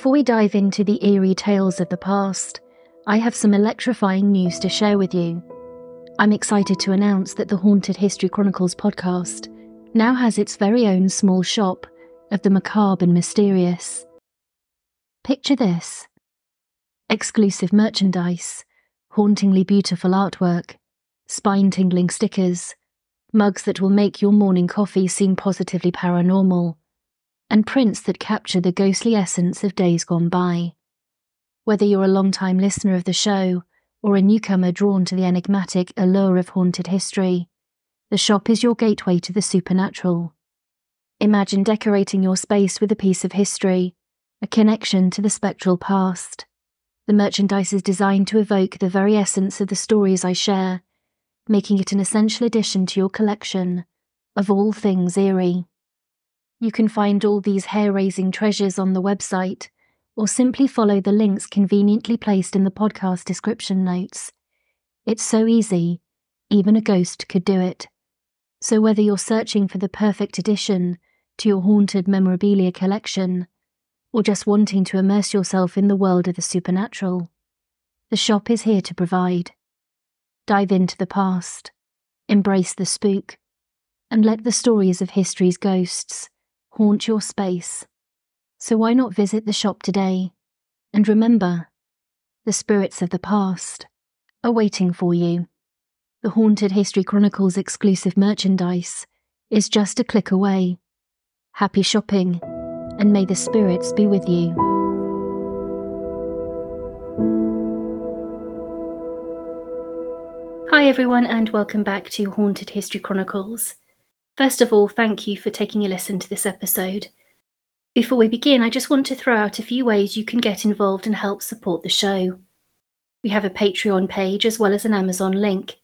Before we dive into the eerie tales of the past, I have some electrifying news to share with you. I'm excited to announce that the Haunted History Chronicles podcast now has its very own small shop of the macabre and mysterious. Picture this exclusive merchandise, hauntingly beautiful artwork, spine tingling stickers, mugs that will make your morning coffee seem positively paranormal, and prints that capture the ghostly essence of days gone by. Whether you're a long-time listener of the show or a newcomer drawn to the enigmatic allure of haunted history, the shop is your gateway to the supernatural. Imagine decorating your space with a piece of history, a connection to the spectral past. The merchandise is designed to evoke the very essence of the stories I share, making it an essential addition to your collection of all things eerie. You can find all these hair raising treasures on the website or simply follow the links conveniently placed in the podcast description notes. It's so easy, even a ghost could do it. So, whether you're searching for the perfect addition to your haunted memorabilia collection, or just wanting to immerse yourself in the world of the supernatural, the shop is here to provide. Dive into the past, embrace the spook, and let the stories of history's ghosts haunt your space. So why not visit the shop today? And remember, the spirits of the past are waiting for you. The Haunted History Chronicles exclusive merchandise is just a click away. Happy shopping, and may the spirits be with you. Hi, everyone, and welcome back to Haunted History Chronicles. First of all, thank you for taking a listen to this episode. Before we begin, I just want to throw out a few ways you can get involved and help support the show. We have a Patreon page as well as an Amazon link.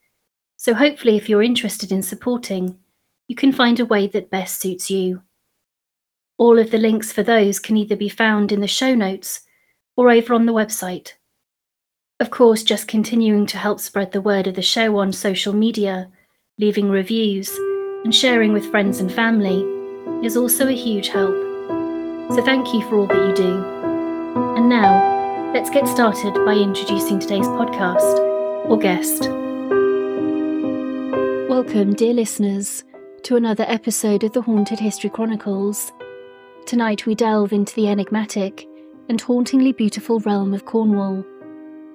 So hopefully, if you're interested in supporting, you can find a way that best suits you. All of the links for those can either be found in the show notes or over on the website. Of course, just continuing to help spread the word of the show on social media, leaving reviews, and sharing with friends and family is also a huge help. So thank you for all that you do. And now, let's get started by introducing today's podcast or guest. Welcome, dear listeners, to another episode of the Haunted History Chronicles. Tonight we delve into the enigmatic and hauntingly beautiful realm of Cornwall,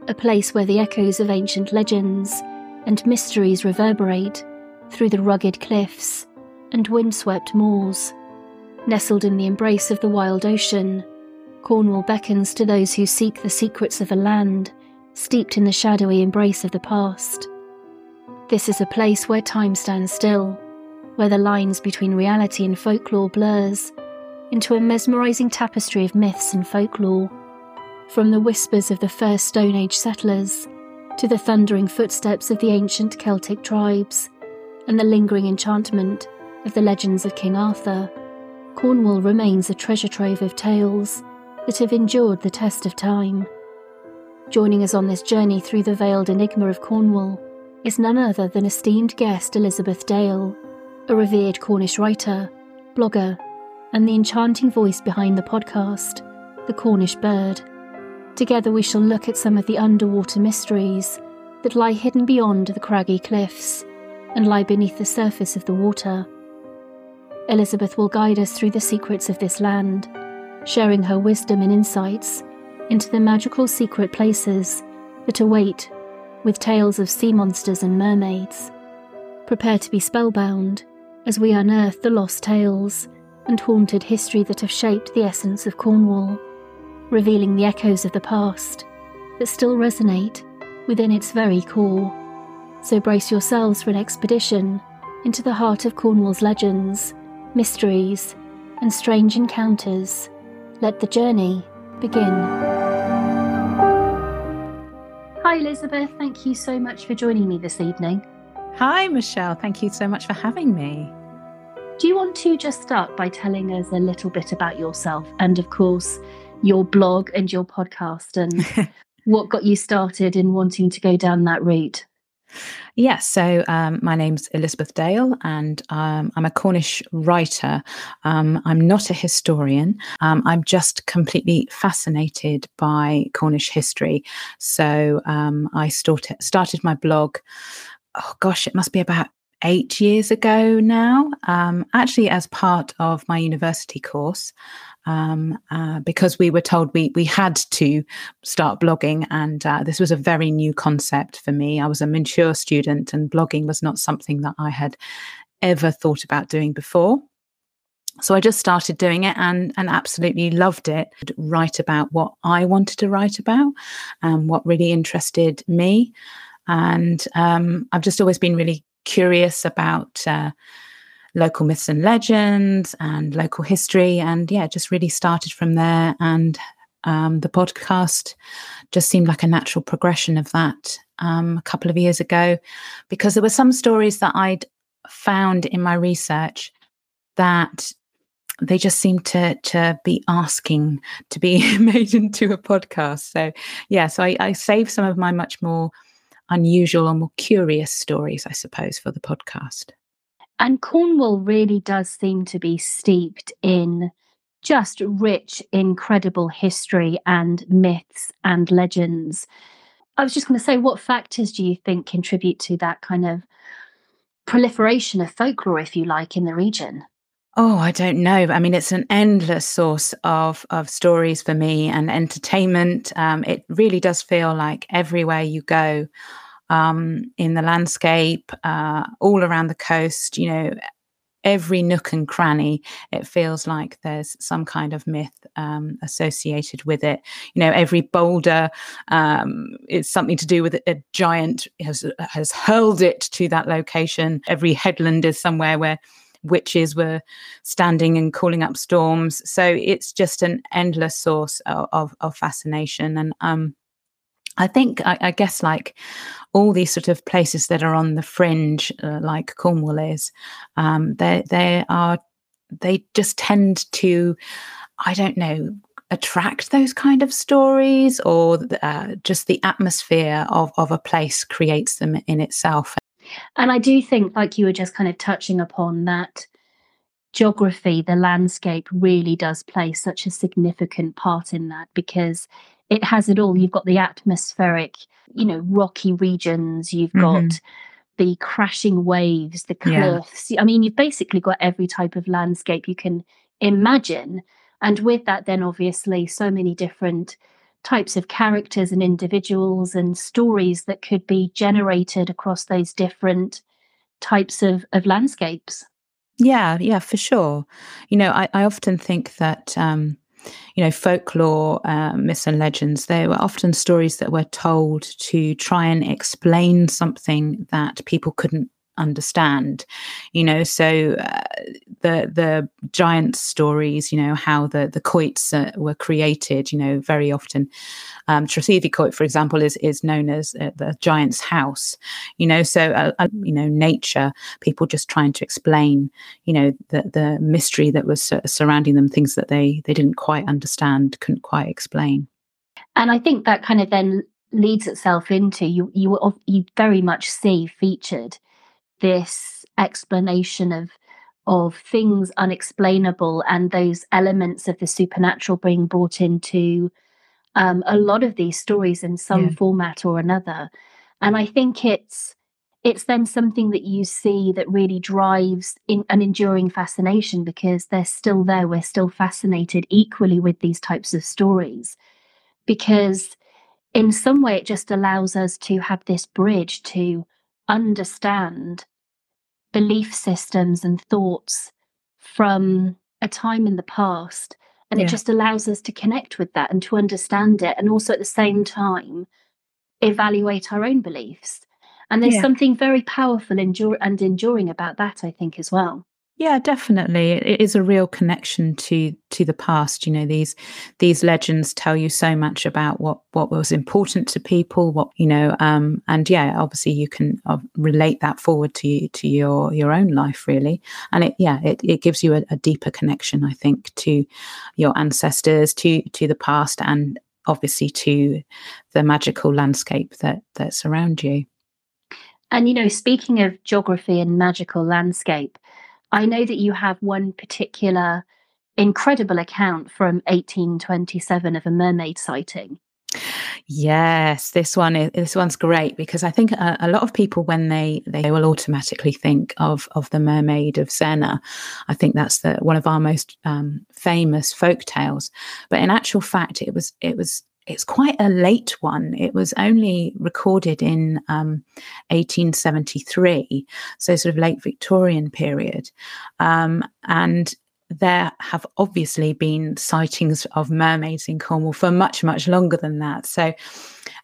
a place where the echoes of ancient legends and mysteries reverberate through the rugged cliffs and windswept moors. Nestled in the embrace of the wild ocean, Cornwall beckons to those who seek the secrets of a land steeped in the shadowy embrace of the past. This is a place where time stands still, where the lines between reality and folklore blurs into a mesmerizing tapestry of myths and folklore. From the whispers of the first Stone Age settlers to the thundering footsteps of the ancient Celtic tribes and the lingering enchantment of the legends of King Arthur. Cornwall remains a treasure trove of tales that have endured the test of time. Joining us on this journey through the veiled enigma of Cornwall is none other than esteemed guest Elizabeth Dale, a revered Cornish writer, blogger, and the enchanting voice behind the podcast, The Cornish Bird. Together, we shall look at some of the underwater mysteries that lie hidden beyond the craggy cliffs and lie beneath the surface of the water. Elizabeth will guide us through the secrets of this land, sharing her wisdom and insights into the magical secret places that await with tales of sea monsters and mermaids. Prepare to be spellbound as we unearth the lost tales and haunted history that have shaped the essence of Cornwall, revealing the echoes of the past that still resonate within its very core. So brace yourselves for an expedition into the heart of Cornwall's legends mysteries, and strange encounters, let the journey begin. Hi, Elizabeth. Thank you so much for joining me this evening. Hi, Michelle. Thank you so much for having me. Do you want to just start by telling us a little bit about yourself and, of course, your blog and your podcast and what got you started in wanting to go down that route? Yeah, so um, my name's Elizabeth Dale, and um, I'm a Cornish writer. Um, I'm not a historian. Um, I'm just completely fascinated by Cornish history. So um, I started started my blog. Oh gosh, it must be about eight years ago now, um, actually as part of my university course um, uh, because we were told we we had to start blogging, and uh, this was a very new concept for me. I was a mature student, and blogging was not something that I had ever thought about doing before. So I just started doing it and and absolutely loved it. Write about what I wanted to write about, and what really interested me, and um, I've just always been really curious about. Uh, local myths and legends and local history. And yeah, just really started from there. And um, the podcast just seemed like a natural progression of that um, a couple of years ago because there were some stories that I'd found in my research that they just seemed to to be asking to be made into a podcast. So yeah, so I, I saved some of my much more unusual or more curious stories, I suppose, for the podcast. And Cornwall really does seem to be steeped in just rich, incredible history and myths and legends. I was just going to say, what factors do you think contribute to that kind of proliferation of folklore, if you like, in the region? Oh, I don't know. I mean, it's an endless source of of stories for me and entertainment. Um, it really does feel like everywhere you go, um, in the landscape, uh, all around the coast, you know, every nook and cranny, it feels like there's some kind of myth um, associated with it. You know, every boulder um, is something to do with a giant has has hurled it to that location. Every headland is somewhere where witches were standing and calling up storms. So it's just an endless source of, of, of fascination. And um, I think, I, I, guess, like all these sort of places that are on the fringe, uh, like Cornwall is, um, they they are they just tend to, I don't know, attract those kind of stories, or uh, just the atmosphere of of a place creates them in itself. And I do think, like you were just kind of touching upon that geography, the landscape really does play such a significant part in that because it has it all. You've got the atmospheric, you know, rocky regions, you've mm-hmm. got the crashing waves, the cliffs. Yeah. I mean, you've basically got every type of landscape you can imagine. And with that, then obviously, so many different types of characters and individuals and stories that could be generated across those different types of, of landscapes. Yeah, yeah, for sure. You know, I, I often think that um, you know, folklore, uh, myths, and legends, they were often stories that were told to try and explain something that people couldn't understand you know so uh, the the giant stories you know how the the quoits uh, were created you know very often um Trethevy for example is is known as uh, the giant's house you know so uh, uh, you know nature people just trying to explain you know the the mystery that was surrounding them things that they they didn't quite understand couldn't quite explain. And i think that kind of then leads itself into you you you very much see featured this explanation of of things unexplainable and those elements of the supernatural being brought into um, a lot of these stories in some yeah. format or another and i think it's it's then something that you see that really drives in an enduring fascination because they're still there we're still fascinated equally with these types of stories because in some way it just allows us to have this bridge to understand belief systems and thoughts from a time in the past. And yeah. it just allows us to connect with that and to understand it. And also at the same time, evaluate our own beliefs. And there's yeah. something very powerful endure- and enduring about that, I think, as well. Yeah, definitely. It is a real connection to to the past. You know, these these legends tell you so much about what what was important to people. What you know, um, and yeah, obviously you can uh, relate that forward to to your your own life, really. And it yeah, it, it gives you a, a deeper connection, I think, to your ancestors, to to the past, and obviously to the magical landscape that that surround you. And, you know, speaking of geography and magical landscape, I know that you have one particular incredible account from 1827 of a mermaid sighting. Yes, this one is this one's great because I think a, a, lot of people when they they will automatically think of of the Mermaid of Zennor. I think that's the one of our most um, famous folk tales. But in actual fact, it was it was it's quite a late one. It was only recorded in um, 1873, so sort of late Victorian period, um, and there have obviously been sightings of mermaids in Cornwall for much, much longer than that. So,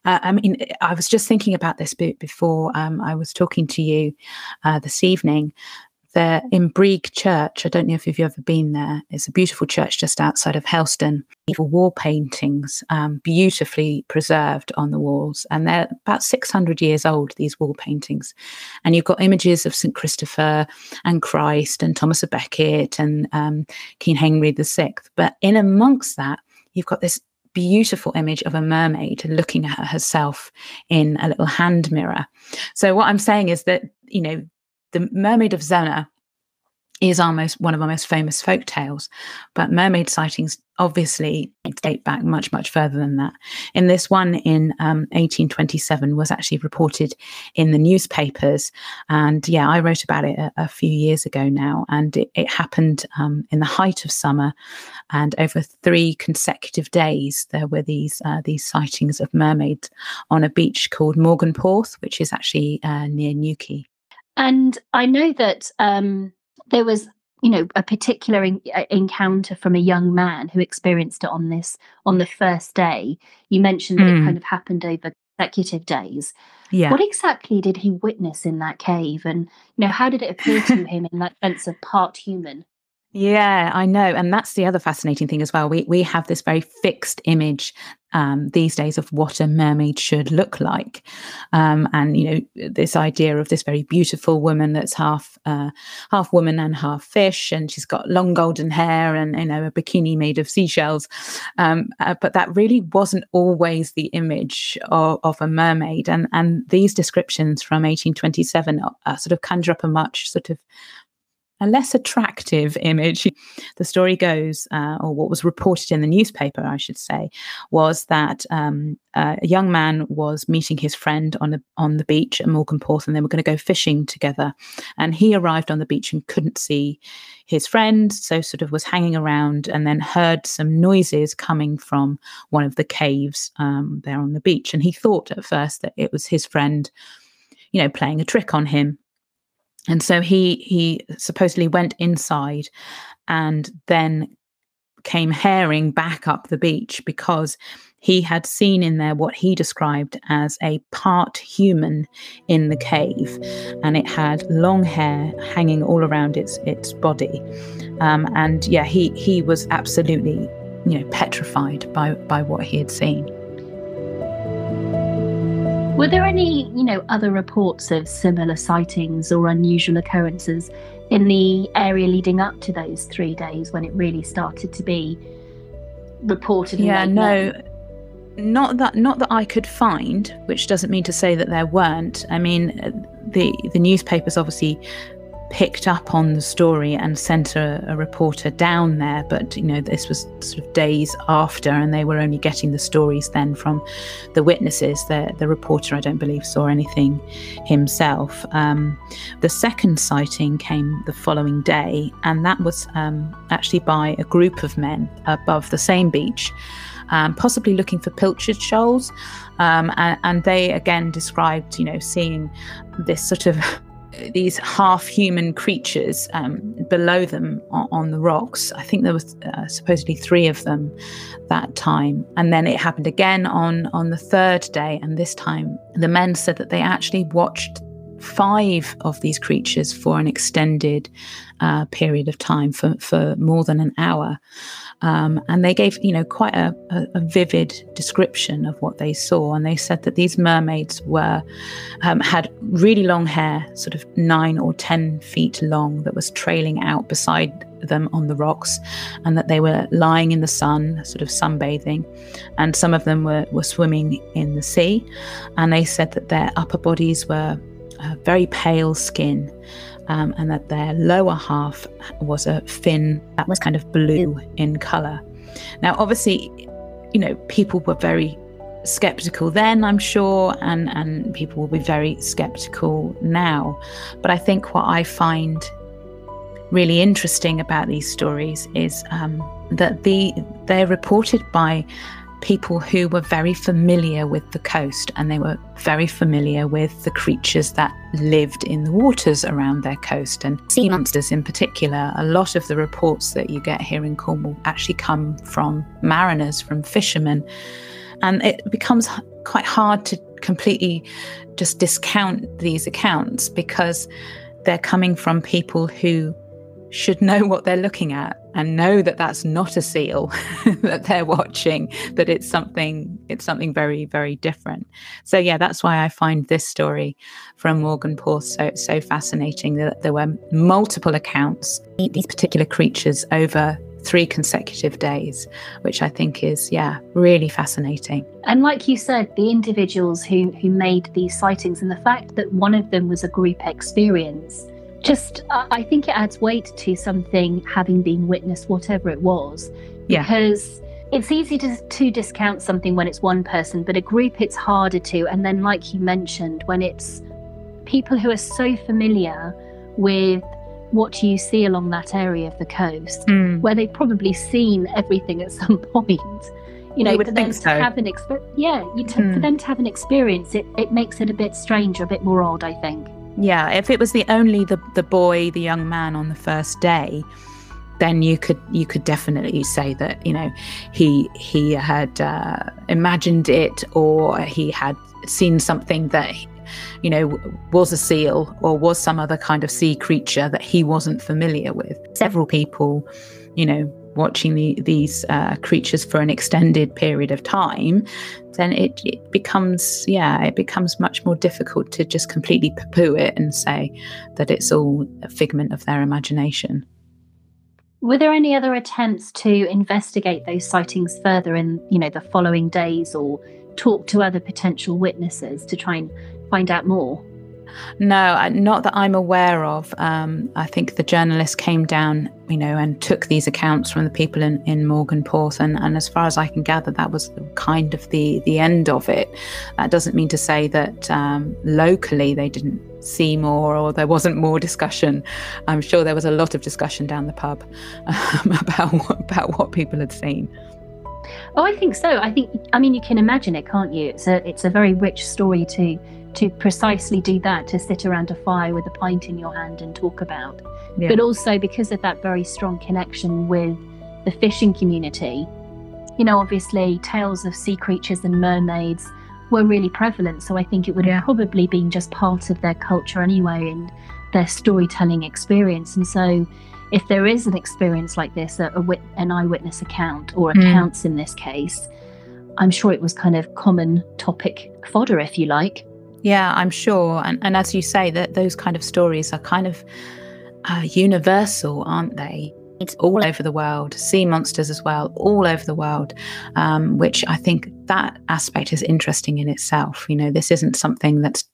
uh, I mean, I was just thinking about this before um, I was talking to you uh, this evening there in Breage Church. I don't know if you've ever been there. It's a beautiful church just outside of Helston. Wall paintings, um, beautifully preserved on the walls, and they're about 600 years old. These wall paintings, and you've got images of St Christopher and Christ and Thomas a Becket and um, King Henry VI. But in amongst that, you've got this beautiful image of a mermaid looking at herself in a little hand mirror. So what I'm saying is that you know the Mermaid of Zennor is our most one of our most famous folk tales, but mermaid sightings obviously date back much much further than that. In this one in um, 1827 was actually reported in the newspapers, and yeah, I wrote about it a, a few years ago now, and it, it happened um, in the height of summer, and over three consecutive days there were these uh, these sightings of mermaids on a beach called Mawgan Porth, which is actually uh, near Newquay. And I know that um, there was, you know, a particular in, uh, encounter from a young man who experienced it on this on the first day. You mentioned that mm. it kind of happened over consecutive days. Yeah. What exactly did he witness in that cave, and you know, how did it appear to him in that sense of part human? Yeah, I know. And that's the other fascinating thing as well. We we have this very fixed image um, these days of what a mermaid should look like. Um, and, you know, this idea of this very beautiful woman that's half uh, half woman and half fish, and she's got long golden hair and, you know, a bikini made of seashells. Um, uh, but that really wasn't always the image of, of, a mermaid. And, and these descriptions from 1827 uh, sort of conjure up a much sort of a less attractive image. The story goes, uh, or what was reported in the newspaper, I should say, was that um, uh, a young man was meeting his friend on the on the beach at Mawgan Porth, and they were going to go fishing together. And he arrived on the beach and couldn't see his friend, so sort of was hanging around, and then heard some noises coming from one of the caves um, there on the beach. And he thought at first that it was his friend, you know, playing a trick on him and so he he supposedly went inside and then came herring back up the beach because he had seen in there what he described as a part human in the cave. And it had long hair hanging all around its its body. Um, and yeah he he was absolutely you know petrified by by what he had seen were there any, you know, other reports of similar sightings or unusual occurrences in the area leading up to those three days when it really started to be reported? Yeah, no, not that not that I could find, which doesn't mean to say that there weren't. I mean, uh, the the newspapers obviously picked up on the story and sent a, a, reporter down there. But, you know, this was sort of days after, and they were only getting the stories then from the witnesses. The, the reporter, I don't believe, saw anything himself. Um, the second sighting came the following day, and that was um, actually by a group of men above the same beach. Um, possibly looking for pilchard shoals. Um, and, and, they again described, you know, seeing this sort of these half human creatures um, below them on, on, the rocks. I think there was uh, supposedly three of them that time, and then it happened again on on the third day. And this time, the men said that they actually watched five of these creatures for an extended uh, period of time for, for more than an hour. Um, and they gave, you know, quite a, a, vivid description of what they saw. And they said that these mermaids were um, had really long hair, sort of nine or ten feet long, that was trailing out beside them on the rocks, and that they were lying in the sun, sort of sunbathing. And some of them were were swimming in the sea. And they said that their upper bodies were uh, very pale skin, um, and that their lower half was a fin that was kind of blue in color. Now, obviously, you know, people were very skeptical then, I'm sure, and, and people will be very skeptical now. But I think what I find really interesting about these stories is um, that the they're reported by people who were very familiar with the coast and they were very familiar with the creatures that lived in the waters around their coast and sea monsters in particular. A lot of the reports that you get here in Cornwall actually come from mariners, from fishermen. And it becomes quite hard to completely just discount these accounts because they're coming from people who should know what they're looking at and know that that's not a seal that they're watching that it's something it's something very very different. So yeah that's why i find this story from Mawgan Porth so so fascinating that there were multiple accounts these particular creatures over three consecutive days which i think is yeah really fascinating. And like you said the individuals who who made these sightings and the fact that one of them was a group experience just I think it adds weight to something having been witnessed, whatever it was. Yeah. Because it's easy to, to discount something when it's one person, but a group it's harder to. And then, like you mentioned, when it's people who are so familiar with what you see along that area of the coast, mm. where they've probably seen everything at some point. You know, you for them so. to have an experience, yeah, you t- mm. for them to have an experience, it, it makes it a bit strange, a bit more odd, I think. Yeah, if it was the only the the boy, the young man on the first day, then you could you could definitely say that you know he he had uh, imagined it or he had seen something that you know was a seal or was some other kind of sea creature that he wasn't familiar with. Several people, you know, watching the, these uh, creatures for an extended period of time, then it, it becomes, yeah, it becomes much more difficult to just completely poo poo it and say that it's all a figment of their imagination. Were there any other attempts to investigate those sightings further in, you know, the following days or talk to other potential witnesses to try and find out more? No, not that I'm aware of. Um, I think the journalist came down, you know, and took these accounts from the people in, in Mawgan Porth, and, and as far as I can gather, that was kind of the the end of it. That doesn't mean to say that um, locally they didn't see more or there wasn't more discussion. I'm sure there was a lot of discussion down the pub um, about what, about what people had seen. Oh, I think so. I think I mean you can imagine it, can't you? It's a it's a very rich story to to precisely do that, to sit around a fire with a pint in your hand and talk about. Yeah. But also because of that very strong connection with the fishing community. You know, obviously, tales of sea creatures and mermaids were really prevalent. So I think it would have probably been just part of their culture anyway and their storytelling experience. And so, if there is an experience like this, a, a wit- an eyewitness account or hmm. accounts mm. in this case, I'm sure it was kind of common topic fodder, if you like. Yeah, I'm sure. And, and as you say, that those kind of stories are kind of uh, universal, aren't they? It's all over the world, sea monsters as well, all over the world, um, which I think that aspect is interesting in itself. You know, this isn't something that's,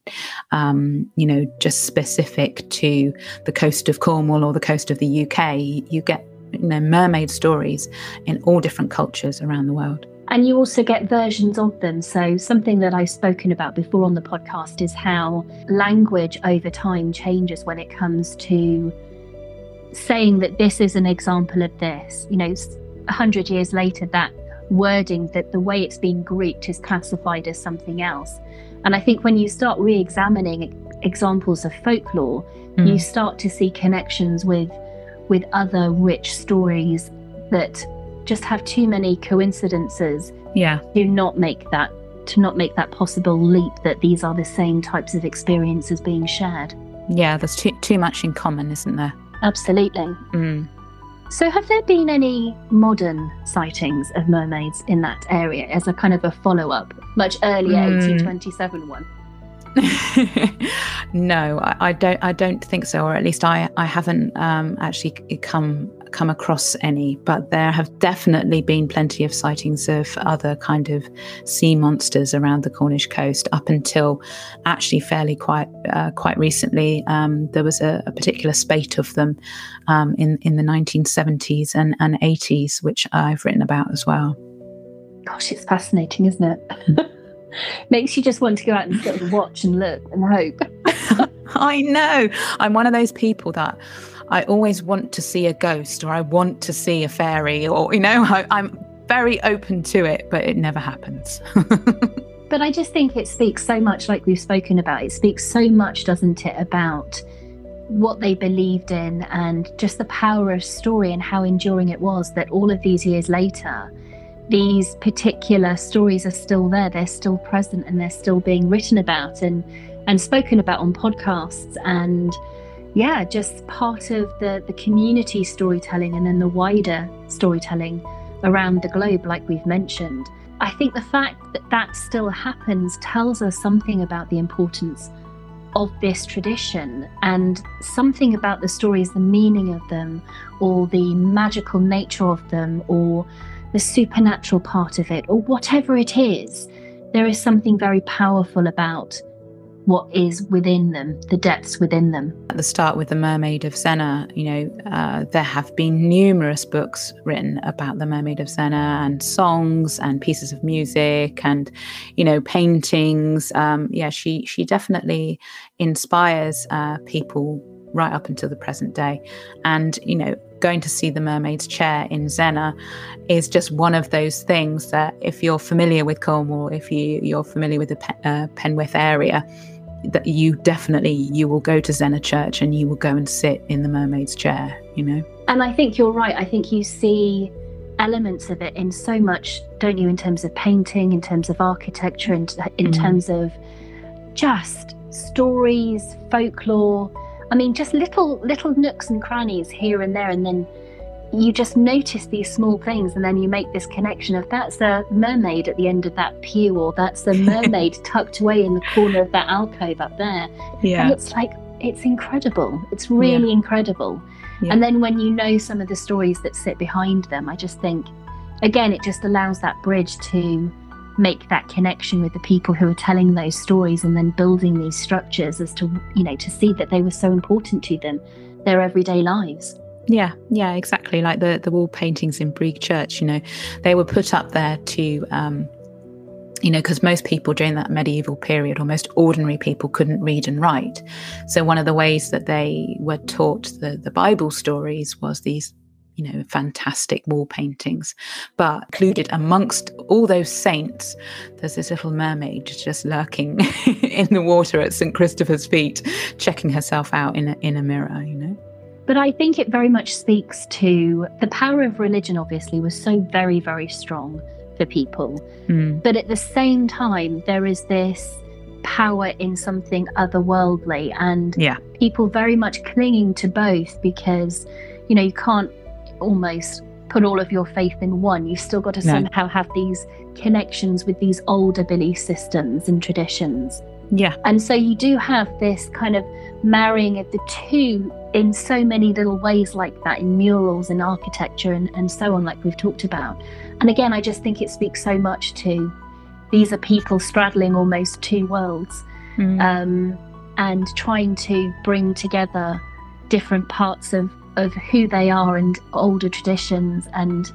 um, you know, just specific to the coast of Cornwall or the coast of the UK. You get, you know, mermaid stories in all different cultures around the world. And you also get versions of them. So, something that I've spoken about before on the podcast is how language over time changes when it comes to saying that this is an example of this. You know, a hundred years later, that wording, that the way it's been grouped is classified as something else. And I think when you start re examining examples of folklore, mm. you start to see connections with with other rich stories that just have too many coincidences yeah to not make that to not make that possible leap that these are the same types of experiences being shared yeah there's too, too much in common isn't there absolutely mm. so have there been any modern sightings of mermaids in that area as a kind of a follow-up much earlier mm. 1827 one no, I, I, don't. I don't think so, or at least I, I haven't um, actually come come across any, but there have definitely been plenty of sightings of other kind of sea monsters around the Cornish coast up until actually fairly quite uh, quite recently. Um, there was a, a, particular spate of them um, in in the 1970s and, and 80s, which I've written about as well. Gosh, it's fascinating, isn't it? Makes you just want to go out and sort of watch and look and hope. I know. I'm one of those people that I always want to see a ghost or I want to see a fairy or, you know, I, I'm very open to it, but it never happens. but I just think it speaks so much, like we've spoken about, it speaks so much, doesn't it, about what they believed in and just the power of story and how enduring it was that all of these years later, these particular stories are still there, they're still present and they're still being written about and and spoken about on podcasts and yeah, just part of the, the community storytelling and then the wider storytelling around the globe, like we've mentioned. I think the fact that that still happens tells us something about the importance of this tradition and something about the stories, the meaning of them, or the magical nature of them, or the supernatural part of it, or whatever it is. There is something very powerful about what is within them, the depths within them. At the start with The Mermaid of Zennor, you know, uh, there have been numerous books written about The Mermaid of Zennor and songs and pieces of music and, you know, paintings. Um, yeah, she, she definitely inspires uh, people right up until the present day. And, you know, going to see the mermaid's chair in Zennor is just one of those things that if you're familiar with Cornwall, if you, you're familiar with the uh, Penwith area, that you definitely you will go to Zennor Church and you will go and sit in the mermaid's chair, you know. And I think you're right. I think you see elements of it in so much, don't you, in terms of painting, in terms of architecture, in, in mm. terms of just stories, folklore. I mean, just little little nooks and crannies here and there, and then you just notice these small things and then you make this connection of that's a mermaid at the end of that pew or that's a mermaid tucked away in the corner of that alcove up there. Yeah. and it's like it's incredible. It's really yeah. incredible. Yeah. and then when you know some of the stories that sit behind them i just think again it just allows that bridge to make that connection with the people who are telling those stories and then building these structures as to you know to see that they were so important to them their everyday lives yeah, yeah, exactly. Like the the wall paintings in Breage Church, you know, they were put up there to, um, you know, because most people during that medieval period, or most ordinary people, couldn't read and write. So one of the ways that they were taught the the Bible stories was these, you know, fantastic wall paintings. But included amongst all those saints, there's this little mermaid just lurking in the water at St Christopher's feet, checking herself out in a, in a mirror, you know. But I think it very much speaks to the power of religion, obviously, was so very, very strong for people. Mm. But at the same time, there is this power in something otherworldly, and yeah. people very much clinging to both because, you know, you can't almost put all of your faith in one. You've still got to no. somehow have these connections with these older belief systems and traditions. Yeah. And so you do have this kind of marrying of the two in so many little ways like that in murals and architecture and, and so on, like we've talked about. And again, I just think it speaks so much to these are people straddling almost two worlds mm. um, and trying to bring together different parts of, of who they are and older traditions and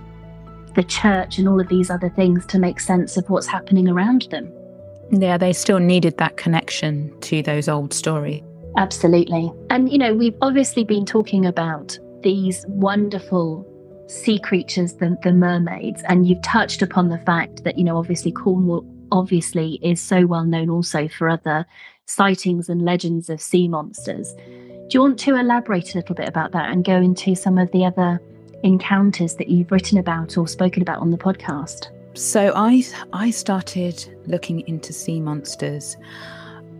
the church and all of these other things to make sense of what's happening around them. Yeah, they still needed that connection to those old stories. Absolutely. And, you know, we've obviously been talking about these wonderful sea creatures, the, the mermaids, and you've touched upon the fact that, you know, obviously Cornwall obviously is so well known also for other sightings and legends of sea monsters. Do you want to elaborate a little bit about that and go into some of the other encounters that you've written about or spoken about on the podcast? So I I started looking into sea monsters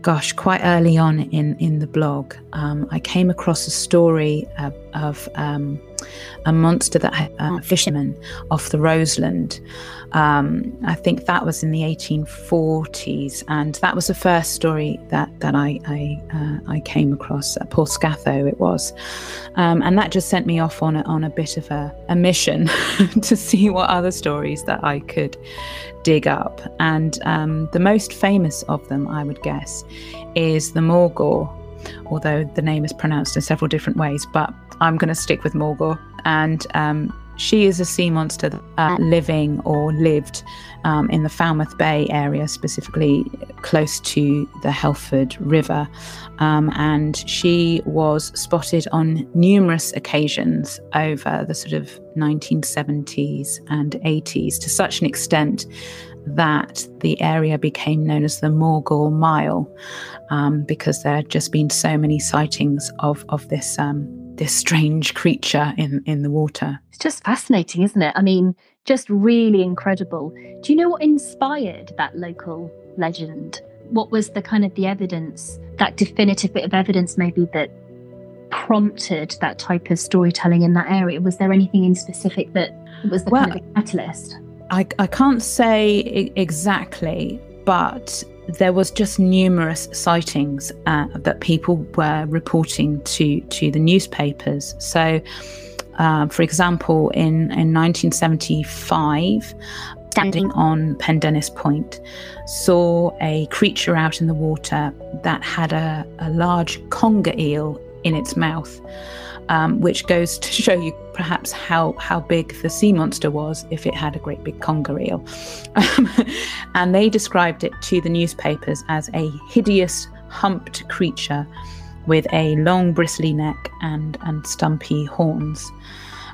gosh, quite early on in, in the blog, um, I came across a story uh, of um, a monster that had uh, fishermen off the Roseland. Um, I think that was in the 1840s, and that was the first story that that I I, uh, I came across. Uh, Portscatho, it was, um, and that just sent me off on a, on a bit of a, a mission to see what other stories that I could dig up. And um, the most famous of them, I would guess, is the Morgawr although the name is pronounced in several different ways. But I'm going to stick with Morgawr. And um, she is a sea monster uh, living or lived um, in the Falmouth Bay area, specifically close to the Helford River. Um, and she was spotted on numerous occasions over the sort of 1970s and 80s to such an extent that the area became known as the Morgawr Mile um, because there had just been so many sightings of of this um, this strange creature in in the water. It's just fascinating, isn't it? I mean, just really incredible. Do you know what inspired that local legend? What was the kind of the evidence, that definitive bit of evidence, maybe that prompted that type of storytelling in that area? Was there anything in specific that was the well, kind of catalyst? I, I can't say exactly, but there was just numerous sightings uh, that people were reporting to to the newspapers. So, uh, for example, in in 1975, standing on Pendennis Point, saw a creature out in the water that had a, a large conger eel in its mouth um, which goes to show you perhaps how how big the sea monster was if it had a great big conger eel. Um, and they described it to the newspapers as a hideous humped creature with a long bristly neck and and stumpy horns.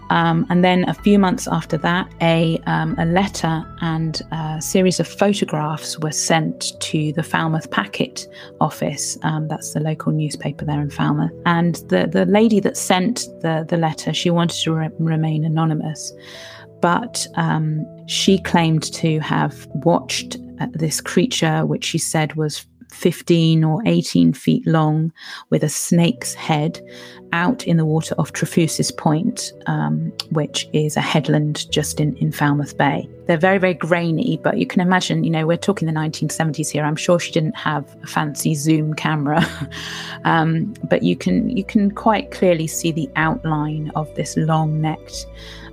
Um, and then a few months after that, a, um, a letter and a series of photographs were sent to the Falmouth Packet office. Um, that's the local newspaper there in Falmouth. And the, the lady that sent the, the letter, she wanted to re- remain anonymous. But um, she claimed to have watched uh, this creature, which she said was 15 or 18 feet long with a snake's head out in the water off Trefusis Point, um, which is a headland just in, in Falmouth Bay. They're very, very grainy, but you can imagine, you know, we're talking the 1970s here. I'm sure she didn't have a fancy zoom camera, um, but you can you can quite clearly see the outline of this long-necked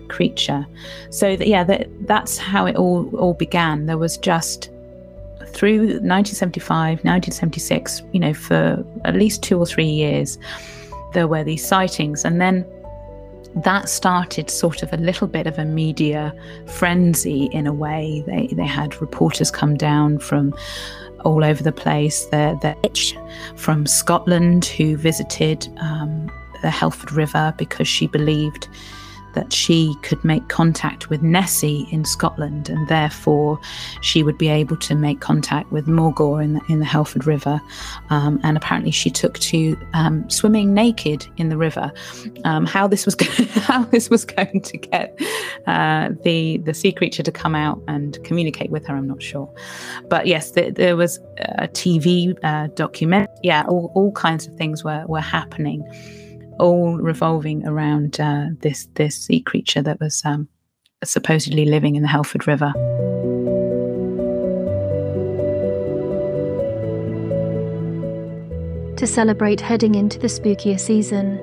creature. So yeah, that, that's how it all all began. There was just through 1975, 1976, you know, for at least two or three years, there were these sightings. And then that started sort of a little bit of a media frenzy in a way. They, they had reporters come down from all over the place. They're, from Scotland who visited um, the Helford River because she believed that she could make contact with Nessie in Scotland, and therefore she would be able to make contact with Morgawr in the, in the Helford River. Um, and apparently, she took to um, swimming naked in the river. Um, how this was how this was going to get uh, the the sea creature to come out and communicate with her, I'm not sure. But yes, the, there was a TV uh, document. Yeah, all, all kinds of things were were happening all revolving around uh, this this sea creature that was um, supposedly living in the Helford River. To celebrate heading into the spookier season,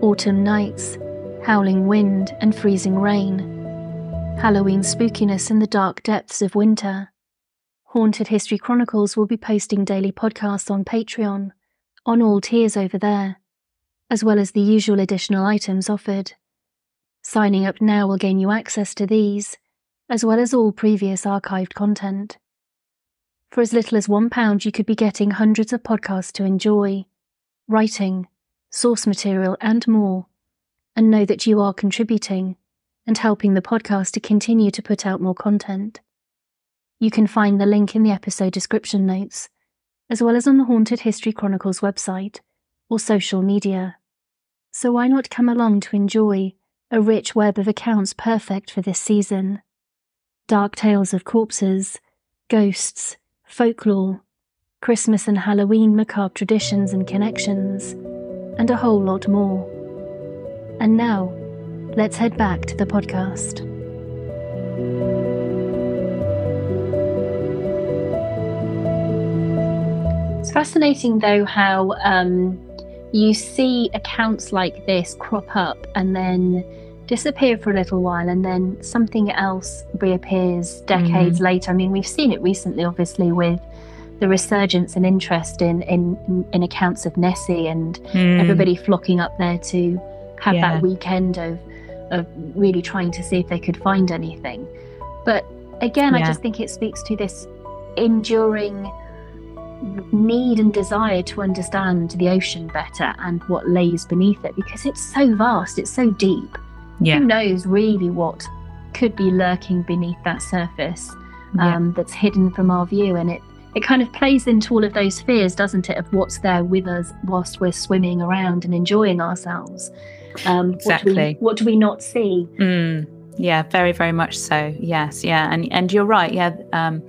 autumn nights, howling wind, and freezing rain, Halloween spookiness in the dark depths of winter. Haunted History Chronicles will be posting daily podcasts on Patreon, on all tiers over there as well as the usual additional items offered. Signing up now will gain you access to these, as well as all previous archived content. For as little as £1, you could be getting hundreds of podcasts to enjoy, writing, source material, and more, and know that you are contributing and helping the podcast to continue to put out more content. You can find the link in the episode description notes, as well as on the Haunted History Chronicles website or social media. So why not come along to enjoy a rich web of accounts perfect for this season? Dark tales of corpses, ghosts, folklore, Christmas and Halloween macabre traditions and connections, and a whole lot more. And now, let's head back to the podcast. It's fascinating, though, how um, you see accounts like this crop up and then disappear for a little while, and then something else reappears decades mm. later. I mean, we've seen it recently, obviously, with the resurgence and interest in in, in accounts of Nessie and mm. everybody flocking up there to have yeah. that weekend of of really trying to see if they could find anything. But again, yeah. I just think it speaks to this enduring need and desire to understand the ocean better and what lays beneath it because it's so vast, it's so deep. Yeah. Who knows really what could be lurking beneath that surface um, yeah. that's hidden from our view? And it, it kind of plays into all of those fears, doesn't it, of what's there with us whilst we're swimming around and enjoying ourselves. Um, exactly. What do, we, what do we not see? Mm, yeah, very, very much so. Yes, yeah, and and you're right. Yeah, um,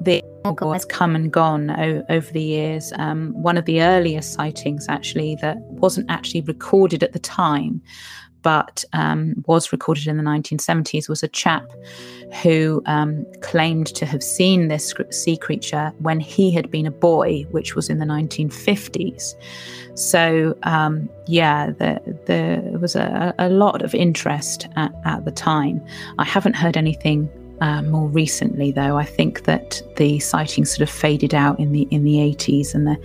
the has come and gone o- over the years. Um, one of the earliest sightings, actually, that wasn't actually recorded at the time, but um, was recorded in the 1970s, was a chap who um, claimed to have seen this sea creature when he had been a boy, which was in the 1950s. So, um, yeah, there, there was a, a, lot of interest at, at the time. I haven't heard anything uh, more recently, though, I think that the sightings sort of faded out in the in the 80s, and the,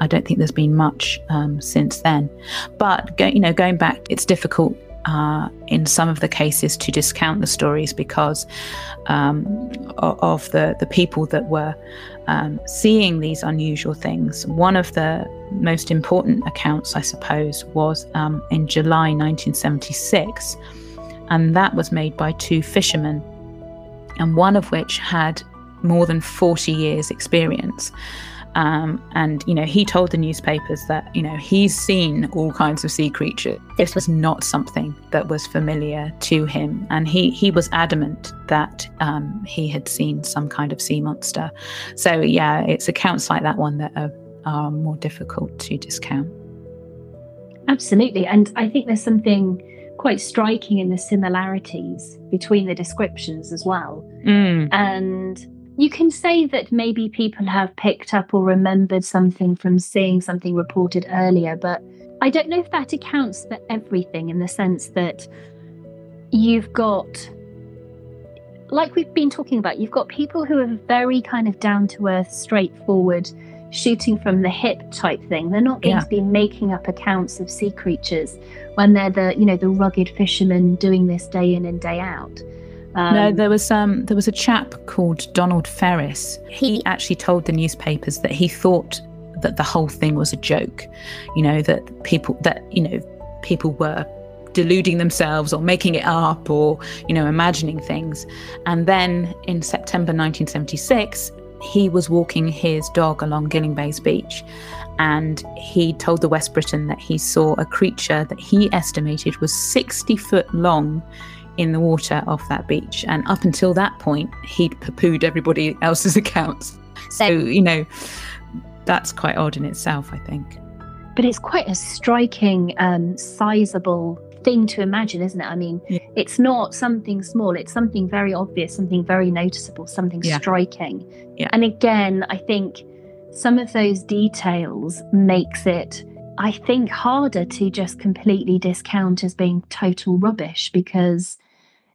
I don't think there's been much um, since then. But go, you know, going back, it's difficult uh, in some of the cases to discount the stories because um, of the the people that were um, seeing these unusual things. One of the most important accounts, I suppose, was um, in July 1976, and that was made by two fishermen and one of which had more than 40 years' experience. Um, and you know, he told the newspapers that you know he's seen all kinds of sea creatures. This was not something that was familiar to him, and he he was adamant that um, he had seen some kind of sea monster. So yeah, it's accounts like that one that are, are more difficult to discount. Absolutely, and I think there's something quite striking in the similarities between the descriptions as well. Mm. And you can say that maybe people have picked up or remembered something from seeing something reported earlier, but I don't know if that accounts for everything in the sense that you've got, like we've been talking about, you've got people who are very kind of down to earth, straightforward shooting from the hip type thing. They're not going yeah. to be making up accounts of sea creatures when they're the you know the rugged fishermen doing this day in and day out. Um, no, there was um there was a chap called Donald Ferris. He actually told the newspapers that he thought that the whole thing was a joke. You know that people that you know people were deluding themselves or making it up or you know imagining things and then in september 1976 he was walking his dog along Gyllyngvase Beach and he told the West Briton that he saw a creature that he estimated was 60 foot long in the water off that beach. And up until that point, he'd poo pooed everybody else's accounts. So, you know, that's quite odd in itself, I think. But it's quite a striking, um, sizable thing to imagine, isn't it? I mean, yeah. it's not something small, it's something very obvious, something very noticeable, something yeah. striking. Yeah. And again, I think some of those details makes it I think harder to just completely discount as being total rubbish because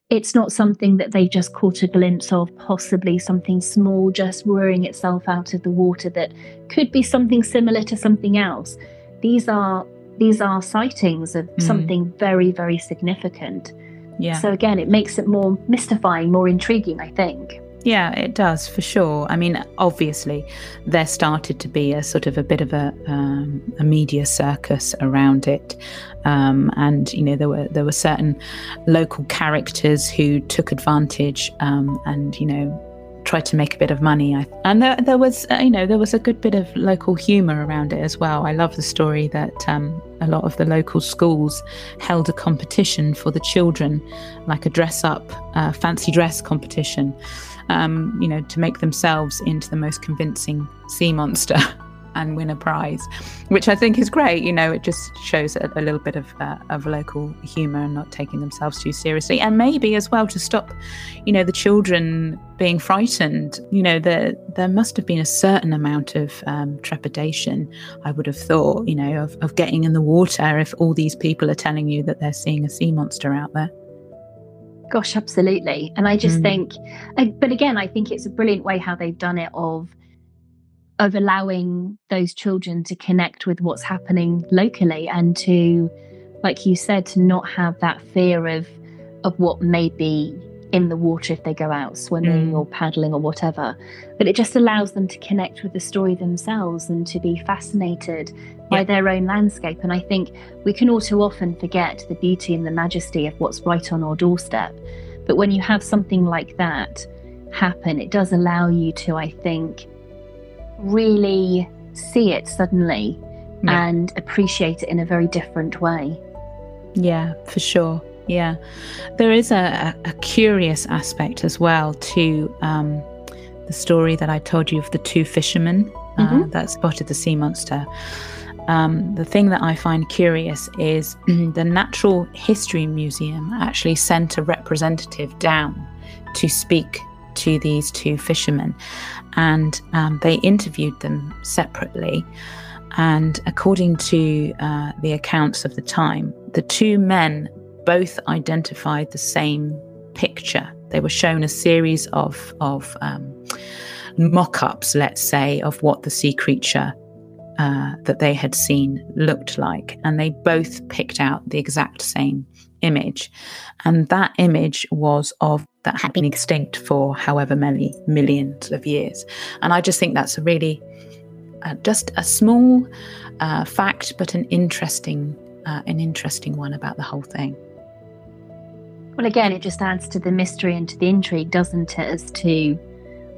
it's not something that they've just caught a glimpse of, possibly something small just rearing itself out of the water that could be something similar to something else. These are these are sightings of mm. something very, very significant. Yeah. So again, it makes it more mystifying, more intriguing, I think. Yeah, it does for sure. I mean, obviously, there started to be a sort of a bit of a, um, a media circus around it, um, and you know there were there were certain local characters who took advantage um, and you know tried to make a bit of money. And there, there was, uh, you know, there was a good bit of local humour around it as well. I love the story that um, a lot of the local schools held a competition for the children, like a dress up, uh, fancy dress competition, um, you know, to make themselves into the most convincing sea monster. and win a prize, which I think is great. You know, it just shows a, a little bit of uh, of local humour and not taking themselves too seriously, and maybe as well to stop, you know, the children being frightened. You know, there there must have been a certain amount of um, trepidation. I would have thought, you know, of of getting in the water if all these people are telling you that they're seeing a sea monster out there. Gosh, absolutely. And I just mm. think, but again, I think it's a brilliant way how they've done it of of allowing those children to connect with what's happening locally and to, like you said, to not have that fear of of what may be in the water if they go out swimming mm. or paddling or whatever. But it just allows them to connect with the story themselves and to be fascinated by their own landscape. And I think we can all too often forget the beauty and the majesty of what's right on our doorstep. But when you have something like that happen, it does allow you to, I think, really see it suddenly yeah. and appreciate it in a very different way. Yeah, for sure. Yeah. There is a, a curious aspect as well to um, the story that I told you of the two fishermen uh, mm-hmm. that spotted the sea monster. Um, the thing that I find curious is the Natural History Museum actually sent a representative down to speak to these two fishermen, and um, they interviewed them separately. And according to uh, the accounts of the time, the two men both identified the same picture. They were shown a series of of um, mock-ups, let's say, of what the sea creature uh, that they had seen looked like, and they both picked out the exact same image. And that image was of that had been extinct for however many millions of years. And I just think that's a really uh, just a small uh, fact, but an interesting uh, an interesting one about the whole thing. Well, again, it just adds to the mystery and to the intrigue, doesn't it? As to,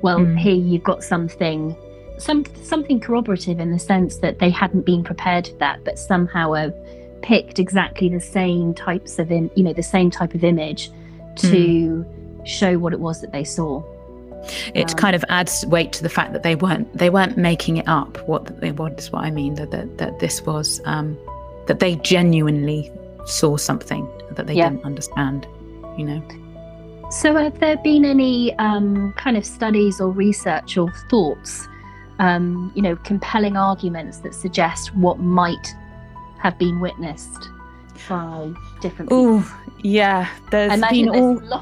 well, mm. here you've got something some something corroborative in the sense that they hadn't been prepared for that, but somehow have picked exactly the same types of in, you know the same type of image to mm. show what it was that they saw. It um, kind of adds weight to the fact that they weren't they weren't making it up. What they what is what I mean that that, that this was um, that they genuinely saw something that they yeah. didn't understand. You know. So, have there been any um, kind of studies or research or thoughts um, you know, compelling arguments that suggest what might have been witnessed by different people. Oh, yeah. There's been all.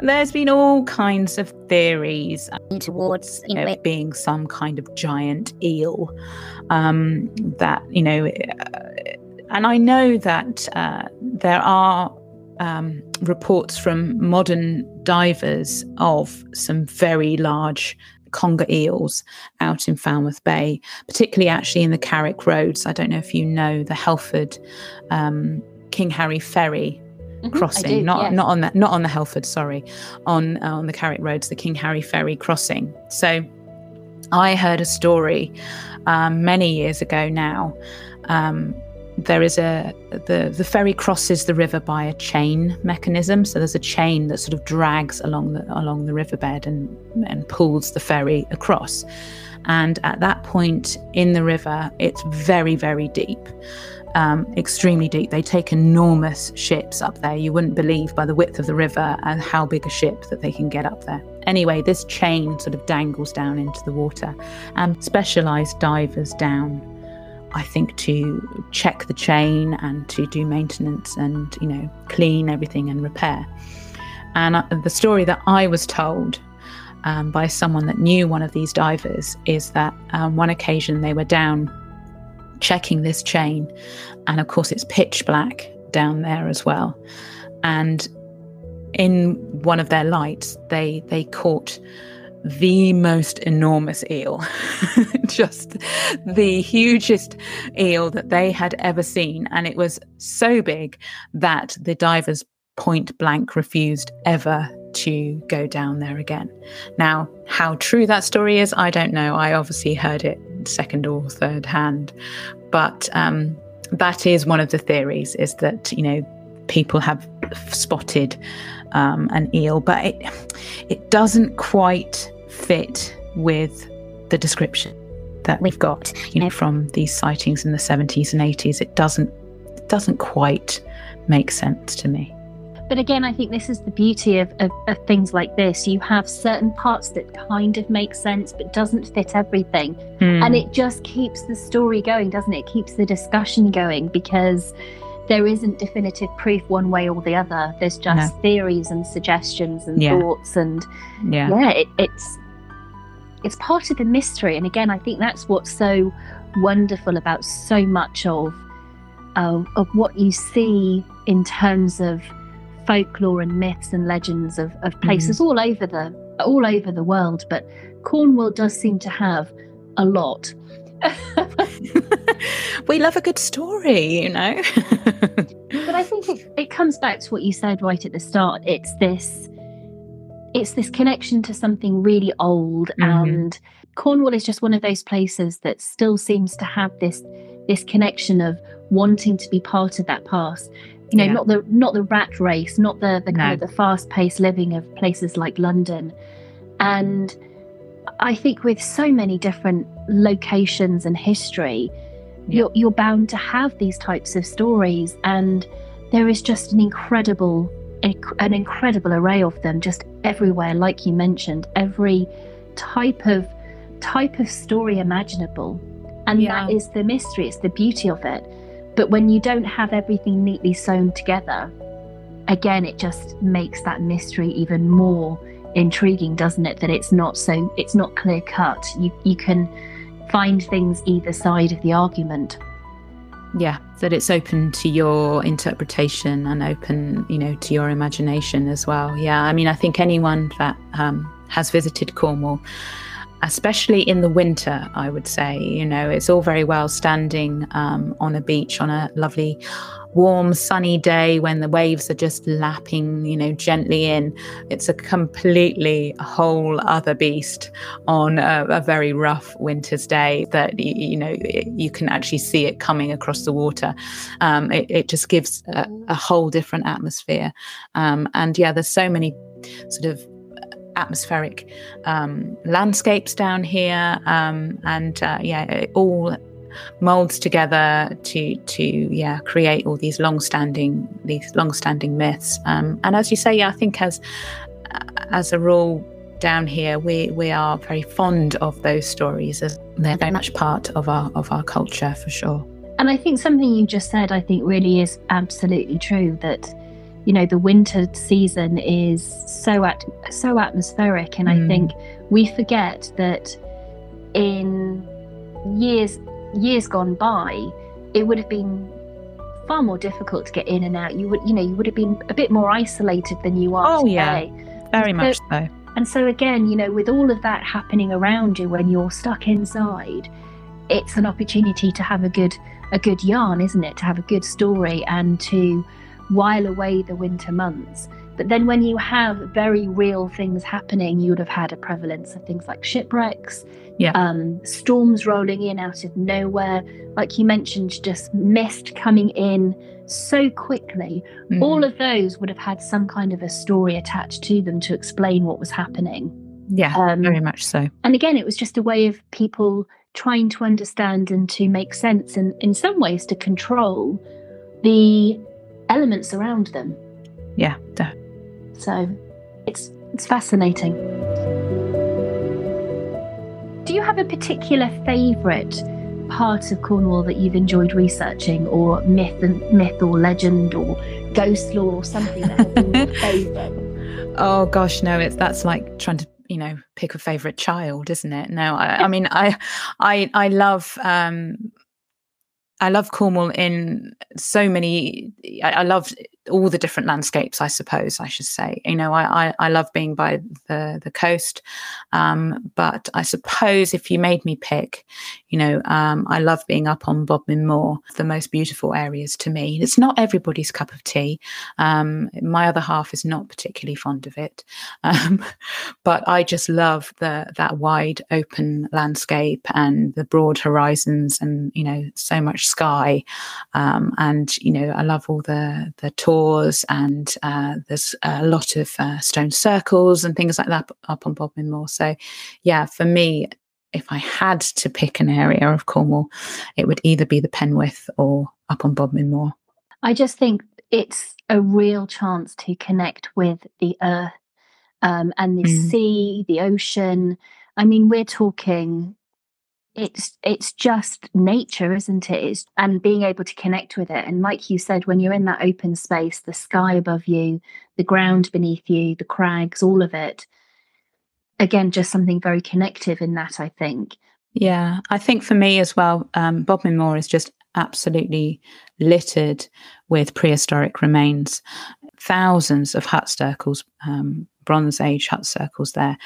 there's been all kinds of theories towards you know it being some kind of giant eel um, that you know uh, and i know that uh, there are um, reports from modern divers of some very large conger eels out in Falmouth Bay, particularly actually in the Carrick Roads. I don't know if you know the Helford um, King Harry Ferry Mm-hmm, crossing, not yes. not on that, not on the Helford, sorry, on uh, on the Carrick Roads, the King Harry Ferry crossing. So, I heard a story um, many years ago now um, there is a the the ferry crosses the river by a chain mechanism. So there's a chain that sort of drags along the along the riverbed and and pulls the ferry across. And at that point in the river it's very very deep um, extremely deep. They take enormous ships up there. You wouldn't believe by the width of the river and how big a ship that they can get up there. Anyway this chain sort of dangles down into the water and specialized divers down I think to check the chain and to do maintenance and you know clean everything and repair. And uh, the story that I was told um, by someone that knew one of these divers is that um, one occasion they were down checking this chain, and of course it's pitch black down there as well. And in one of their lights, they they caught the most enormous eel, just the hugest eel that they had ever seen. And it was so big that the divers point blank refused ever to go down there again. Now, how true that story is, I don't know. I obviously heard it second or third hand, but um, that is one of the theories is that, you know, people have spotted um, an eel, but it it doesn't quite fit with the description that we've got, you know, from these sightings in the 70s and 80s, it doesn't it doesn't quite make sense to me. But again, I think this is the beauty of, of, of, things like this. You have certain parts that kind of make sense, but doesn't fit everything. Mm. And it just keeps the story going, doesn't it? it? Keeps the discussion going because there isn't definitive proof one way or the other. There's just no. theories and suggestions and yeah. thoughts. And yeah, yeah it, it's it's part of the mystery. And again, I think that's what's so wonderful about so much of of, of what you see in terms of folklore and myths and legends of, of places mm. all over the all over the world. But Cornwall does seem to have a lot. we love a good story, you know. but I think it, it comes back to what you said right at the start. It's this it's this connection to something really old mm-hmm. and Cornwall is just one of those places that still seems to have this this connection of wanting to be part of that past you know yeah. not the not the rat race not the the kind of the fast paced living of places like london and i think with so many different locations and history yeah. you're you're bound to have these types of stories and there is just an incredible an incredible array of them just everywhere like you mentioned every type of type of story imaginable and yeah. that is the mystery it's the beauty of it but when you don't have everything neatly sewn together, again, it just makes that mystery even more intriguing, doesn't it? That it's not so, it's not clear cut. You, you can find things either side of the argument. Yeah, that it's open to your interpretation and open, you know, to your imagination as well. Yeah, I mean, I think anyone that um, has visited Cornwall especially in the winter, I would say. You know, it's all very well standing um, on a beach on a lovely, warm, sunny day when the waves are just lapping, you know, gently in. It's a completely whole other beast on a, a very rough winter's day that, you know, you can actually see it coming across the water. Um, it, it, just gives a, a, whole different atmosphere. Um, and yeah, there's so many sort of atmospheric um, landscapes down here, um, and uh, yeah, all molds together to to yeah create all these long-standing these long-standing myths. Um, and as you say, yeah, I think as as a rule down here we we are very fond of those stories as they're very much part of our of our culture for sure and i think something you just said i think really is absolutely true that you know the winter season is so at so atmospheric and mm. i think we forget that in years years gone by it would have been far more difficult to get in and out you would you know you would have been a bit more isolated than you are oh today. yeah very so, much so and so again you know with all of that happening around you when you're stuck inside it's an opportunity to have a good a good yarn isn't it to have a good story and to while away the winter months. But then when you have very real things happening, you would have had a prevalence of things like shipwrecks, yeah. um, storms rolling in out of nowhere, like you mentioned, just mist coming in so quickly. Mm. All of those would have had some kind of a story attached to them to explain what was happening. Yeah, um, very much so. And again, it was just a way of people trying to understand and to make sense and in some ways to control the elements around them. Yeah. So it's it's fascinating. Do you have a particular favourite part of Cornwall that you've enjoyed researching, or myth and myth or legend or ghost lore or something that has been your favourite? Oh gosh, no! It's that's like trying to you know pick a favorite child isn't it no i, I mean i i i love um I love Cornwall in so many. I, I love all the different landscapes. I suppose I should say. You know, I I, I love being by the the coast, um, but I suppose if you made me pick, you know, um, I love being up on Bodmin Moor, the most beautiful areas to me. It's not everybody's cup of tea. Um, my other half is not particularly fond of it, um, but I just love the that wide open landscape and the broad horizons, and you know, so much sky. Um, and you know, I love all the the tors, and uh, there's a lot of uh, stone circles and things like that up on Bodmin Moor. So, yeah, for me, if I had to pick an area of Cornwall, it would either be the Penwith or up on Bodmin Moor. I just think it's a real chance to connect with the earth um, and the mm. sea, the ocean. I mean, we're talking. It's it's just nature, isn't it? It's, and being able to connect with it. And like you said, when you're in that open space, the sky above you, the ground beneath you, the crags, all of it. Again, just something very connective in that. I think. Yeah, I think for me as well, um, Bodmin Moor is just absolutely littered with prehistoric remains. Thousands of hut circles, um, Bronze Age hut circles there,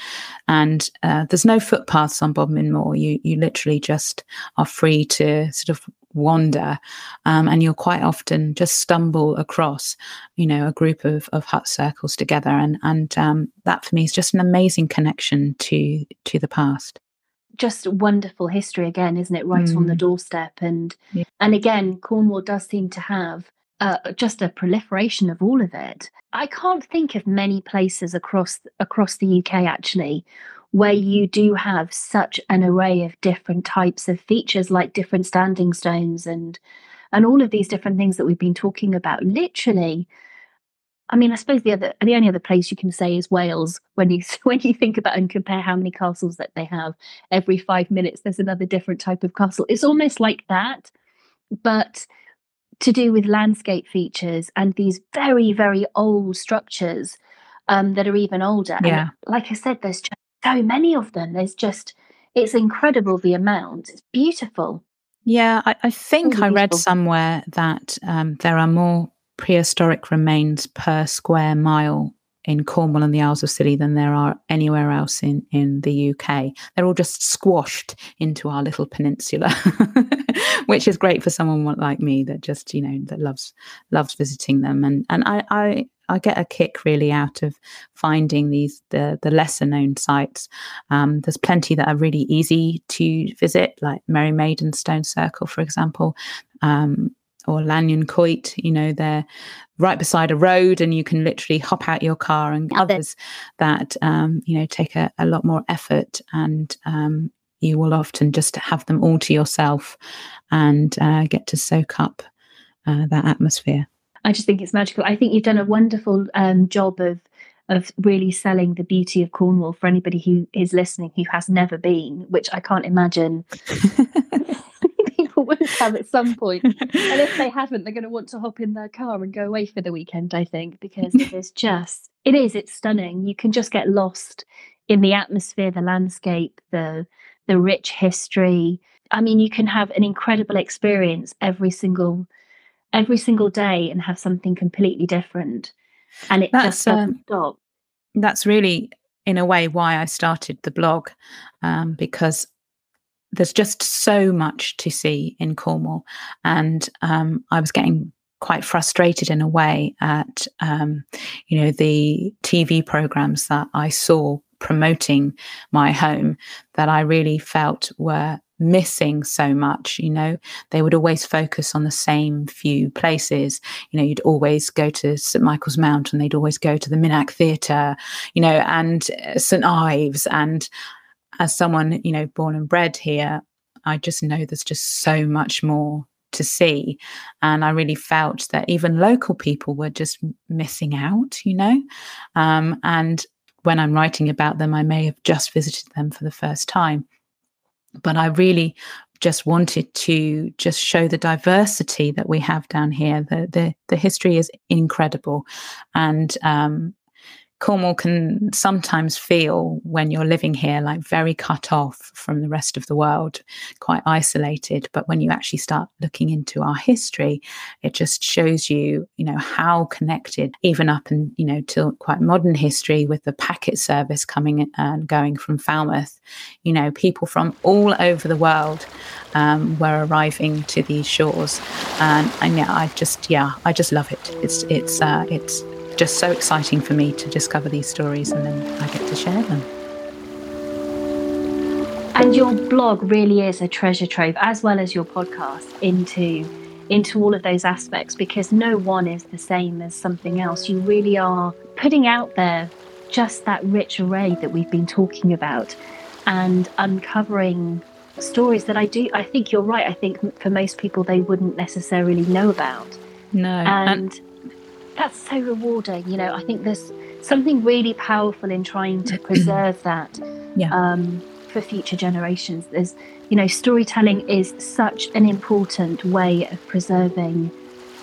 and uh, there's no footpaths on Bodmin Moor. You you literally just are free to sort of wander, um, and you'll quite often just stumble across, you know, a group of of hut circles together, and and um, that for me is just an amazing connection to to the past just wonderful history again, isn't it? Right mm. on the mm. doorstep, and yeah. and again, Cornwall does seem to have uh, just a proliferation of all of it. I can't think of many places across across the UK actually where you do have such an array of different types of features, like different standing stones and and all of these different things that we've been talking about. Literally, I mean, I suppose the other, the only other place you can say is Wales. When you when you think about and compare how many castles that they have, every five minutes there's another different type of castle. It's almost like that, but to do with landscape features and these very very old structures um, that are even older. Yeah, and like I said, there's just so many of them. There's just it's incredible the amount. It's beautiful. Yeah, I, I think I read somewhere that um, there are more prehistoric remains per square mile in Cornwall and the Isles of Scilly than there are anywhere else in, in the UK. They're all just squashed into our little peninsula, which is great for someone like me that just, you know, that loves loves visiting them. And and I, I I get a kick really out of finding these the the lesser known sites. Um, there's plenty that are really easy to visit, like Merry Maiden Stone Circle, for example. Um, or Lanyon Quoit, you know, they're right beside a road and you can literally hop out your car and others that, um, you know, take a, a, lot more effort and um, you will often just have them all to yourself and uh, get to soak up uh, that atmosphere. I just think it's magical. I think you've done a wonderful um, job of of really selling the beauty of Cornwall for anybody who is listening who has never been, which I can't imagine will have at some point. and if they haven't, they're going to want to hop in their car and go away for the weekend, I think, because it is just, it is, it's stunning. You can just get lost in the atmosphere, the landscape, the the rich history. I mean, you can have an incredible experience every single every single day and have something completely different. And it that's, just doesn't um, stop. That's really in a way why I started the blog um, because there's just so much to see in Cornwall, and um, I was getting quite frustrated in a way at um, you know the TV programs that I saw promoting my home that I really felt were missing so much you know. They would always focus on the same few places. You know you'd always go to st michael's mount and they'd always go to the minack theatre you know and uh, st ives and as someone, you know, born and bred here, I just know there's just so much more to see. And I really felt that even local people were just missing out, you know? Um, and when I'm writing about them, I may have just visited them for the first time. But I really just wanted to just show the diversity that we have down here. The the, the history is incredible, and um, Cornwall can sometimes feel when you're living here like very cut off from the rest of the world, quite isolated. But when you actually start looking into our history, it just shows you, you know, how connected, even up and, you know, till quite modern history with the packet service coming and going from Falmouth, you know, people from all over the world um, were arriving to these shores. And, and yeah, I just, yeah, I just love it. It's, it's, uh, it's, just so exciting for me to discover these stories and then I get to share them. And your blog really is a treasure trove, as well as your podcast, into into all of those aspects because no one is the same as something else. You really are putting out there just that rich array that we've been talking about. and uncovering stories that I do. I think you're right. I think for most people, they wouldn't necessarily know about. No. And, and that's so rewarding. You know, I think there's something really powerful in trying to preserve that yeah. um, for future generations. There's, you know, storytelling is such an important way of preserving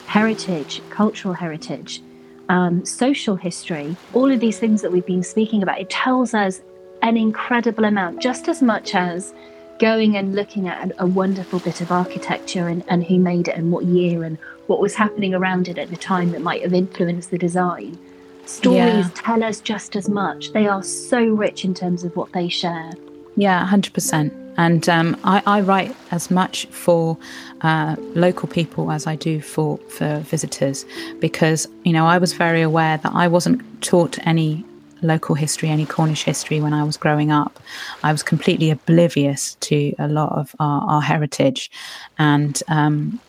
heritage, cultural heritage, um, social history, all of these things that we've been speaking about. It tells us an incredible amount, just as much as going and looking at a wonderful bit of architecture and, and who made it and what year and what was happening around it at the time that might have influenced the design. Stories yeah. tell us just as much. They are so rich in terms of what they share. Yeah, 100%. And um, I, I, write as much for uh, local people as I do for, for visitors because, you know, I was very aware that I wasn't taught any local history, any Cornish history when I was growing up. I was completely oblivious to a lot of our, our heritage. And um,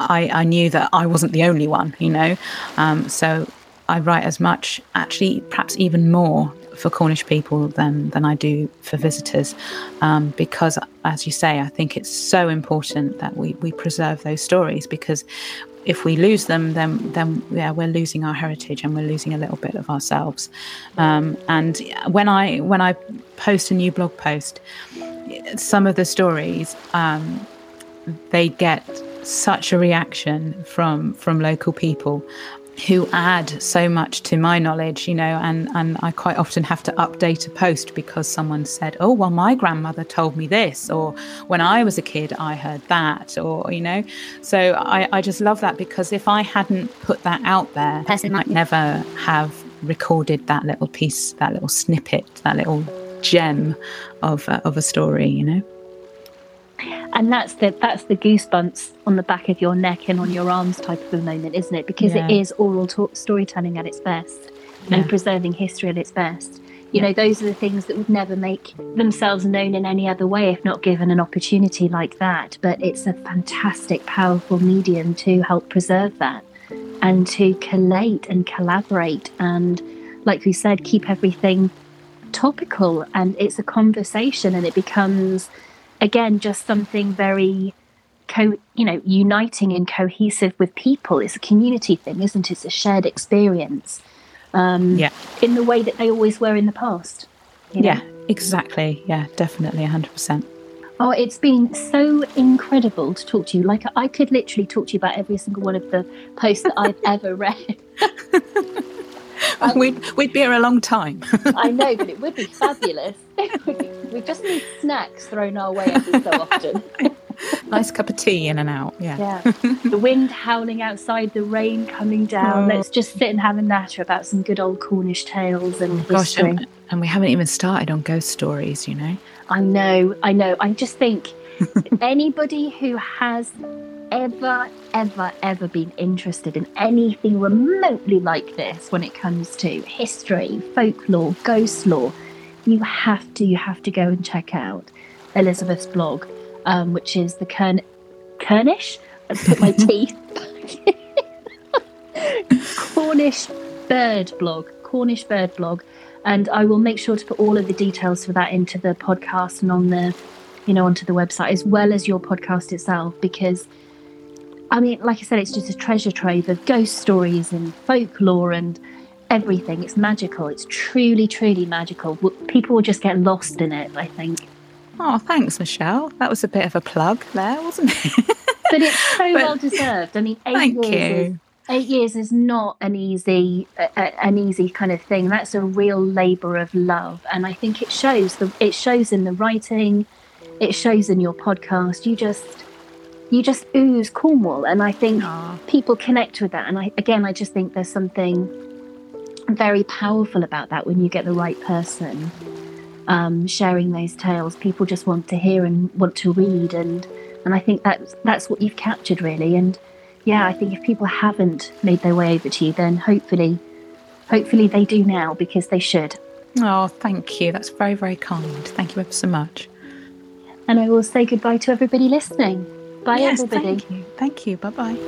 I, I, knew that I wasn't the only one, you know. Um, so I write as much, actually, perhaps even more for Cornish people than than I do for visitors, um, because as you say, I think it's so important that we we preserve those stories because if we lose them, then then yeah, we're losing our heritage and we're losing a little bit of ourselves. Um, and when I when I post a new blog post, some of the stories um, they get such a reaction from from local people who add so much to my knowledge, you know, and, and I quite often have to update a post because someone said, Oh, well, my grandmother told me this, or when I was a kid, I heard that, or, you know. So I, I just love that because if I hadn't put that out there, I might never have recorded that little piece, that little snippet, that little gem of, uh, of a story, you know and that's the that's the goosebumps on the back of your neck and on your arms type of a moment isn't it because yeah. it is oral storytelling at its best yeah. and preserving history at its best you know those are the things that would never make themselves known in any other way if not given an opportunity like that but it's a fantastic powerful medium to help preserve that and to collate and collaborate and like we said keep everything topical and it's a conversation and it becomes again just something very co you know uniting and cohesive with people it's a community thing isn't it it's a shared experience um yeah in the way that they always were in the past yeah know? exactly yeah definitely 100% Oh, it's been so incredible to talk to you. Like, I could literally talk to you about every single one of the posts that I've ever read. Um, we'd, we'd be here a long time. I know, but it would be fabulous. we just need snacks thrown our way every so often. nice cup of tea in and out. Yeah. Yeah. The wind howling outside, the rain coming down. Oh. Let's just sit and have a natter about some good old Cornish tales and oh, gosh, history. And, and we haven't even started on ghost stories, you know. I know, I know. I just think anybody who has ever, ever, ever been interested in anything remotely like this when it comes to history, folklore, ghost lore, you have to, you have to go and check out Elizabeth's blog, um, which is the Kern- Kernish. I put my teeth. Cornish bird blog, Cornish bird blog, and I will make sure to put all of the details for that into the podcast and on the, you know, onto the website as well as your podcast itself because I mean, like I said, it's just a treasure trove of ghost stories and folklore and everything. It's magical. It's truly, truly magical. People will just get lost in it, I think. Oh, thanks, Michelle. That was a bit of a plug there, wasn't it? but it's so but, well deserved. I mean, eight years. Is, eight years is not an easy, an easy kind of thing. That's a real labour of love, and I think it shows. The it shows in the writing, it shows in your podcast. You just you just ooze Cornwall. And I think Aww. people connect with that. And I, again, I just think there's something very powerful about that when you get the right person um, sharing those tales. People just want to hear and want to read. And, and I think that's, that's what you've captured, really. And yeah, I think if people haven't made their way over to you, then hopefully, hopefully they do now because they should. Oh, thank you. That's very, very kind. Thank you ever so much. And I will say goodbye to everybody listening. Bye, yes, everybody. Thank you. Thank you. Bye bye.